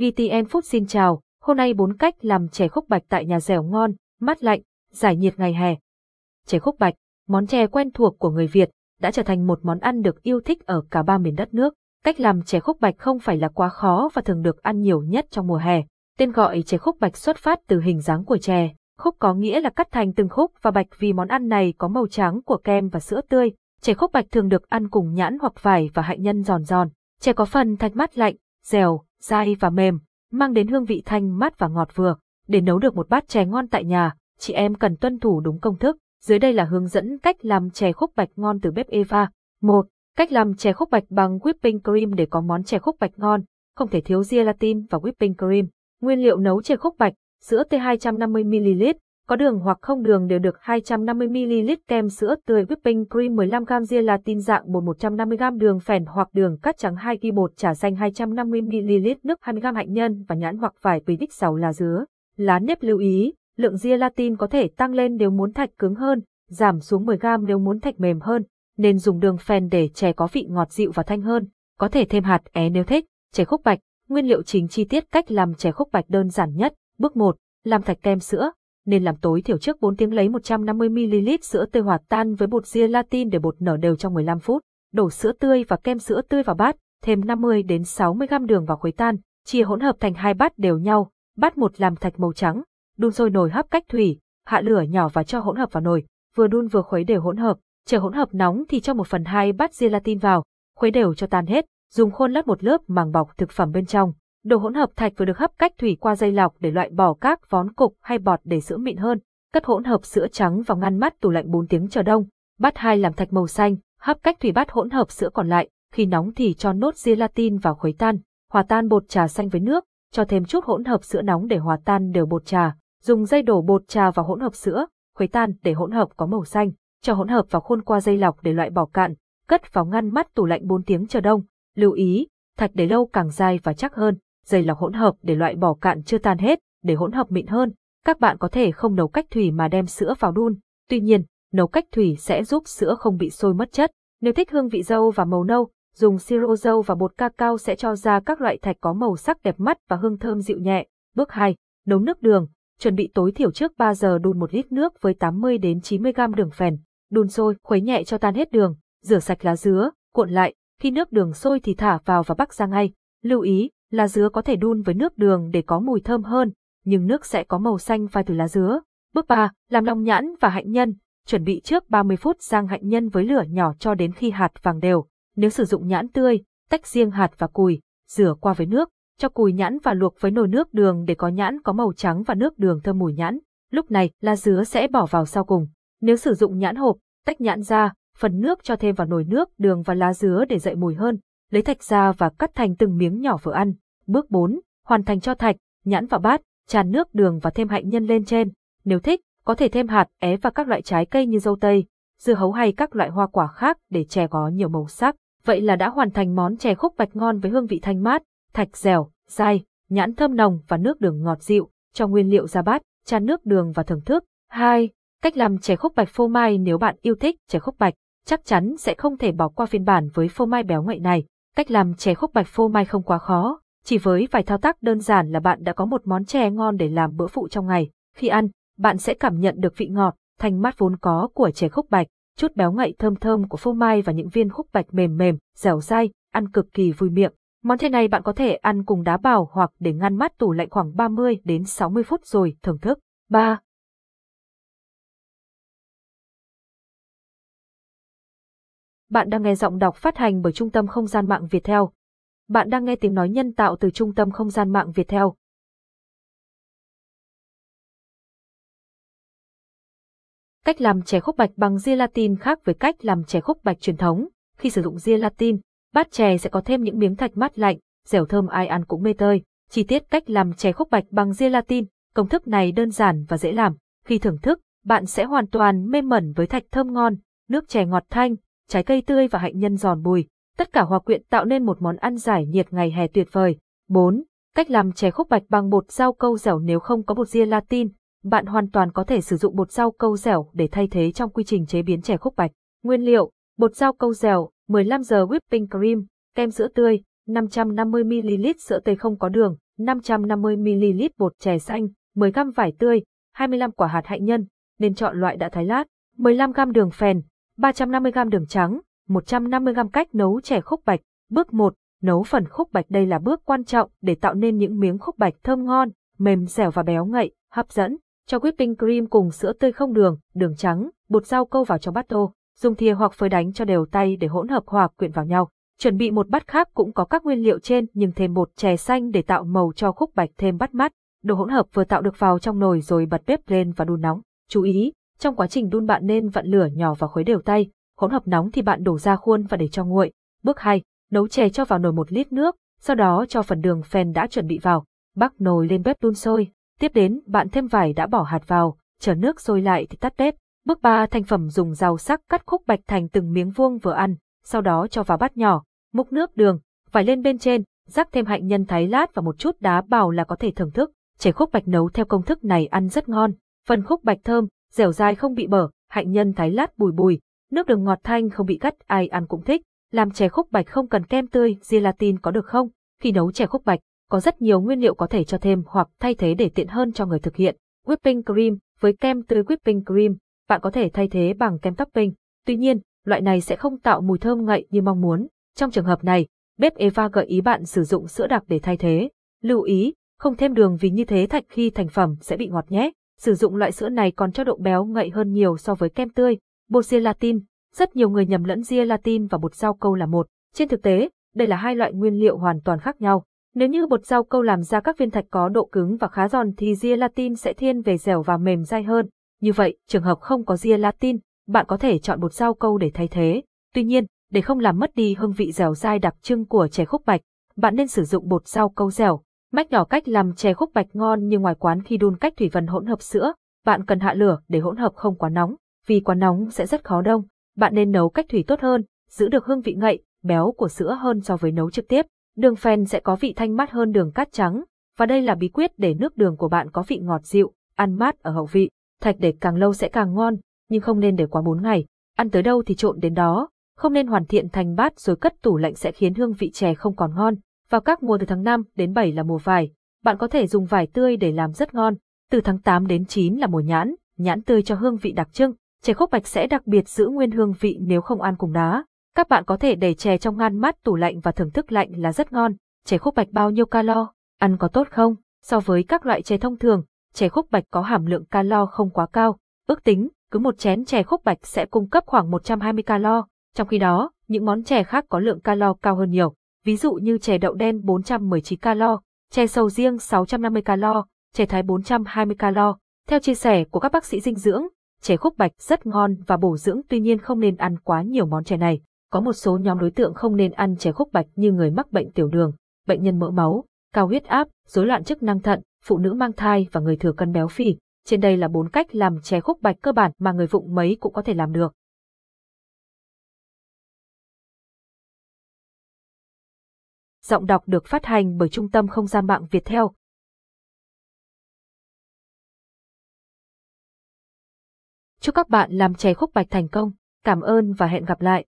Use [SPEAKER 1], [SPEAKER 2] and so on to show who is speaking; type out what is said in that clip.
[SPEAKER 1] VTN Food xin chào, hôm nay bốn cách làm chè khúc bạch tại nhà dẻo ngon, mát lạnh, giải nhiệt ngày hè. Chè khúc bạch, món chè quen thuộc của người Việt, đã trở thành một món ăn được yêu thích ở cả ba miền đất nước. Cách làm chè khúc bạch không phải là quá khó và thường được ăn nhiều nhất trong mùa hè. Tên gọi chè khúc bạch xuất phát từ hình dáng của chè. Khúc có nghĩa là cắt thành từng khúc và bạch vì món ăn này có màu trắng của kem và sữa tươi. Chè khúc bạch thường được ăn cùng nhãn hoặc vải và hạnh nhân giòn giòn. Chè có phần thạch mát lạnh, dẻo, dai và mềm, mang đến hương vị thanh mát và ngọt vừa. Để nấu được một bát chè ngon tại nhà, chị em cần tuân thủ đúng công thức. Dưới đây là hướng dẫn cách làm chè khúc bạch ngon từ bếp Eva. 1. Cách làm chè khúc bạch bằng whipping cream để có món chè khúc bạch ngon, không thể thiếu gelatin và whipping cream. Nguyên liệu nấu chè khúc bạch, sữa T250ml, có đường hoặc không đường đều được 250ml kem sữa tươi whipping cream 15g gelatin dạng bột 150g đường phèn hoặc đường cắt trắng 2 g bột trà xanh 250ml nước 20g hạnh nhân và nhãn hoặc vải bí đích sầu là dứa. Lá nếp lưu ý, lượng gelatin có thể tăng lên nếu muốn thạch cứng hơn, giảm xuống 10g nếu muốn thạch mềm hơn, nên dùng đường phèn để chè có vị ngọt dịu và thanh hơn. Có thể thêm hạt é nếu thích. Chè khúc bạch, nguyên liệu chính chi tiết cách làm chè khúc bạch đơn giản nhất. Bước 1, làm thạch kem sữa. Nên làm tối thiểu trước 4 tiếng lấy 150ml sữa tươi hòa tan với bột gelatin để bột nở đều trong 15 phút. Đổ sữa tươi và kem sữa tươi vào bát, thêm 50 đến 60g đường vào khuấy tan, chia hỗn hợp thành hai bát đều nhau. Bát một làm thạch màu trắng, đun sôi nồi hấp cách thủy, hạ lửa nhỏ và cho hỗn hợp vào nồi, vừa đun vừa khuấy đều hỗn hợp, chờ hỗn hợp nóng thì cho một phần hai bát gelatin vào, khuấy đều cho tan hết, dùng khuôn lát một lớp màng bọc thực phẩm bên trong. Đồ hỗn hợp thạch vừa được hấp cách thủy qua dây lọc để loại bỏ các vón cục hay bọt để sữa mịn hơn. Cất hỗn hợp sữa trắng vào ngăn mát tủ lạnh 4 tiếng chờ đông. Bát hai làm thạch màu xanh, hấp cách thủy bát hỗn hợp sữa còn lại, khi nóng thì cho nốt gelatin vào khuấy tan, hòa tan bột trà xanh với nước, cho thêm chút hỗn hợp sữa nóng để hòa tan đều bột trà, dùng dây đổ bột trà vào hỗn hợp sữa, khuấy tan để hỗn hợp có màu xanh, cho hỗn hợp vào khuôn qua dây lọc để loại bỏ cạn, cất vào ngăn mát tủ lạnh 4 tiếng chờ đông. Lưu ý, thạch để lâu càng dai và chắc hơn, dây lọc hỗn hợp để loại bỏ cạn chưa tan hết, để hỗn hợp mịn hơn. Các bạn có thể không nấu cách thủy mà đem sữa vào đun. Tuy nhiên, nấu cách thủy sẽ giúp sữa không bị sôi mất chất. Nếu thích hương vị dâu và màu nâu, dùng siro dâu và bột cacao sẽ cho ra các loại thạch có màu sắc đẹp mắt và hương thơm dịu nhẹ. Bước 2. Nấu nước đường. Chuẩn bị tối thiểu trước 3 giờ đun 1 lít nước với 80 đến 90 g đường phèn. Đun sôi, khuấy nhẹ cho tan hết đường, rửa sạch lá dứa, cuộn lại, khi nước đường sôi thì thả vào và bắc ra ngay. Lưu ý, lá dứa có thể đun với nước đường để có mùi thơm hơn, nhưng nước sẽ có màu xanh phai từ lá dứa. Bước 3. Làm lòng nhãn và hạnh nhân. Chuẩn bị trước 30 phút rang hạnh nhân với lửa nhỏ cho đến khi hạt vàng đều. Nếu sử dụng nhãn tươi, tách riêng hạt và cùi, rửa qua với nước, cho cùi nhãn và luộc với nồi nước đường để có nhãn có màu trắng và nước đường thơm mùi nhãn. Lúc này, lá dứa sẽ bỏ vào sau cùng. Nếu sử dụng nhãn hộp, tách nhãn ra, phần nước cho thêm vào nồi nước, đường và lá dứa để dậy mùi hơn. Lấy thạch ra và cắt thành từng miếng nhỏ vừa ăn. Bước 4. Hoàn thành cho thạch, nhãn vào bát, tràn nước đường và thêm hạnh nhân lên trên. Nếu thích, có thể thêm hạt, é và các loại trái cây như dâu tây, dưa hấu hay các loại hoa quả khác để chè có nhiều màu sắc. Vậy là đã hoàn thành món chè khúc bạch ngon với hương vị thanh mát, thạch dẻo, dai, nhãn thơm nồng và nước đường ngọt dịu. Cho nguyên liệu ra bát, chan nước đường và thưởng thức. 2. Cách làm chè khúc bạch phô mai nếu bạn yêu thích chè khúc bạch, chắc chắn sẽ không thể bỏ qua phiên bản với phô mai béo ngậy này. Cách làm chè khúc bạch phô mai không quá khó, chỉ với vài thao tác đơn giản là bạn đã có một món chè ngon để làm bữa phụ trong ngày. Khi ăn, bạn sẽ cảm nhận được vị ngọt, thanh mát vốn có của chè khúc bạch, chút béo ngậy thơm thơm của phô mai và những viên khúc bạch mềm mềm, dẻo dai, ăn cực kỳ vui miệng. Món chè này bạn có thể ăn cùng đá bào hoặc để ngăn mát tủ lạnh khoảng 30 đến 60 phút rồi thưởng thức. 3. Bạn đang nghe giọng đọc phát hành bởi Trung tâm Không gian mạng Việt Theo. Bạn đang nghe tiếng nói nhân tạo từ Trung tâm Không gian mạng Việt Theo. Cách làm chè khúc bạch bằng gelatin khác với cách làm chè khúc bạch truyền thống. Khi sử dụng gelatin, bát chè sẽ có thêm những miếng thạch mát lạnh, dẻo thơm ai ăn cũng mê tơi. Chi tiết cách làm chè khúc bạch bằng gelatin, công thức này đơn giản và dễ làm. Khi thưởng thức, bạn sẽ hoàn toàn mê mẩn với thạch thơm ngon, nước chè ngọt thanh, trái cây tươi và hạnh nhân giòn bùi. Tất cả hòa quyện tạo nên một món ăn giải nhiệt ngày hè tuyệt vời. 4. Cách làm chè khúc bạch bằng bột rau câu dẻo nếu không có bột gelatin, bạn hoàn toàn có thể sử dụng bột rau câu dẻo để thay thế trong quy trình chế biến chè khúc bạch. Nguyên liệu: bột rau câu dẻo, 15 giờ whipping cream, kem sữa tươi, 550ml sữa tươi không có đường, 550ml bột chè xanh, 10g vải tươi, 25 quả hạt hạnh nhân, nên chọn loại đã thái lát, 15g đường phèn, 350g đường trắng, 150g cách nấu chè khúc bạch. Bước 1. Nấu phần khúc bạch đây là bước quan trọng để tạo nên những miếng khúc bạch thơm ngon, mềm dẻo và béo ngậy, hấp dẫn. Cho whipping cream cùng sữa tươi không đường, đường trắng, bột rau câu vào trong bát tô, dùng thìa hoặc phơi đánh cho đều tay để hỗn hợp hòa quyện vào nhau. Chuẩn bị một bát khác cũng có các nguyên liệu trên nhưng thêm bột chè xanh để tạo màu cho khúc bạch thêm bắt mắt. Đồ hỗn hợp vừa tạo được vào trong nồi rồi bật bếp lên và đun nóng. Chú ý, trong quá trình đun bạn nên vặn lửa nhỏ và khuấy đều tay. Hỗn hợp nóng thì bạn đổ ra khuôn và để cho nguội. Bước 2, nấu chè cho vào nồi một lít nước, sau đó cho phần đường phèn đã chuẩn bị vào. Bắc nồi lên bếp đun sôi. Tiếp đến, bạn thêm vải đã bỏ hạt vào, chờ nước sôi lại thì tắt bếp. Bước 3, thành phẩm dùng dao sắc cắt khúc bạch thành từng miếng vuông vừa ăn, sau đó cho vào bát nhỏ, múc nước đường, vải lên bên trên, rắc thêm hạnh nhân thái lát và một chút đá bào là có thể thưởng thức. Chè khúc bạch nấu theo công thức này ăn rất ngon, phần khúc bạch thơm, dẻo dai không bị bở, hạnh nhân thái lát bùi bùi, nước đường ngọt thanh không bị gắt, ai ăn cũng thích. Làm chè khúc bạch không cần kem tươi, gelatin có được không? Khi nấu chè khúc bạch, có rất nhiều nguyên liệu có thể cho thêm hoặc thay thế để tiện hơn cho người thực hiện. Whipping cream, với kem tươi whipping cream, bạn có thể thay thế bằng kem topping. Tuy nhiên, loại này sẽ không tạo mùi thơm ngậy như mong muốn. Trong trường hợp này, bếp Eva gợi ý bạn sử dụng sữa đặc để thay thế. Lưu ý, không thêm đường vì như thế thạch khi thành phẩm sẽ bị ngọt nhé. Sử dụng loại sữa này còn cho độ béo ngậy hơn nhiều so với kem tươi. Bột gelatin, rất nhiều người nhầm lẫn gelatin và bột rau câu là một. Trên thực tế, đây là hai loại nguyên liệu hoàn toàn khác nhau. Nếu như bột rau câu làm ra các viên thạch có độ cứng và khá giòn thì gelatin sẽ thiên về dẻo và mềm dai hơn. Như vậy, trường hợp không có gelatin, bạn có thể chọn bột rau câu để thay thế. Tuy nhiên, để không làm mất đi hương vị dẻo dai đặc trưng của chè khúc bạch, bạn nên sử dụng bột rau câu dẻo. Mách nhỏ cách làm chè khúc bạch ngon như ngoài quán khi đun cách thủy vần hỗn hợp sữa, bạn cần hạ lửa để hỗn hợp không quá nóng, vì quá nóng sẽ rất khó đông. Bạn nên nấu cách thủy tốt hơn, giữ được hương vị ngậy, béo của sữa hơn so với nấu trực tiếp. Đường phèn sẽ có vị thanh mát hơn đường cát trắng, và đây là bí quyết để nước đường của bạn có vị ngọt dịu, ăn mát ở hậu vị. Thạch để càng lâu sẽ càng ngon, nhưng không nên để quá 4 ngày. Ăn tới đâu thì trộn đến đó, không nên hoàn thiện thành bát rồi cất tủ lạnh sẽ khiến hương vị chè không còn ngon. Vào các mùa từ tháng 5 đến 7 là mùa vải, bạn có thể dùng vải tươi để làm rất ngon. Từ tháng 8 đến 9 là mùa nhãn, nhãn tươi cho hương vị đặc trưng. Chè khúc bạch sẽ đặc biệt giữ nguyên hương vị nếu không ăn cùng đá. Các bạn có thể để chè trong ngăn mát tủ lạnh và thưởng thức lạnh là rất ngon. Chè khúc bạch bao nhiêu calo? Ăn có tốt không? So với các loại chè thông thường, chè khúc bạch có hàm lượng calo không quá cao. Ước tính, cứ một chén chè khúc bạch sẽ cung cấp khoảng 120 calo. Trong khi đó, những món chè khác có lượng calo cao hơn nhiều. Ví dụ như chè đậu đen 419 calo, chè sầu riêng 650 calo, chè thái 420 calo. Theo chia sẻ của các bác sĩ dinh dưỡng, chè khúc bạch rất ngon và bổ dưỡng tuy nhiên không nên ăn quá nhiều món chè này. Có một số nhóm đối tượng không nên ăn chè khúc bạch như người mắc bệnh tiểu đường, bệnh nhân mỡ máu, cao huyết áp, rối loạn chức năng thận, phụ nữ mang thai và người thừa cân béo phì. Trên đây là bốn cách làm chè khúc bạch cơ bản mà người vụng mấy cũng có thể làm được. Giọng đọc được phát hành bởi Trung tâm Không gian mạng Việt Theo. Chúc các bạn làm chè khúc bạch thành công. Cảm ơn và hẹn gặp lại.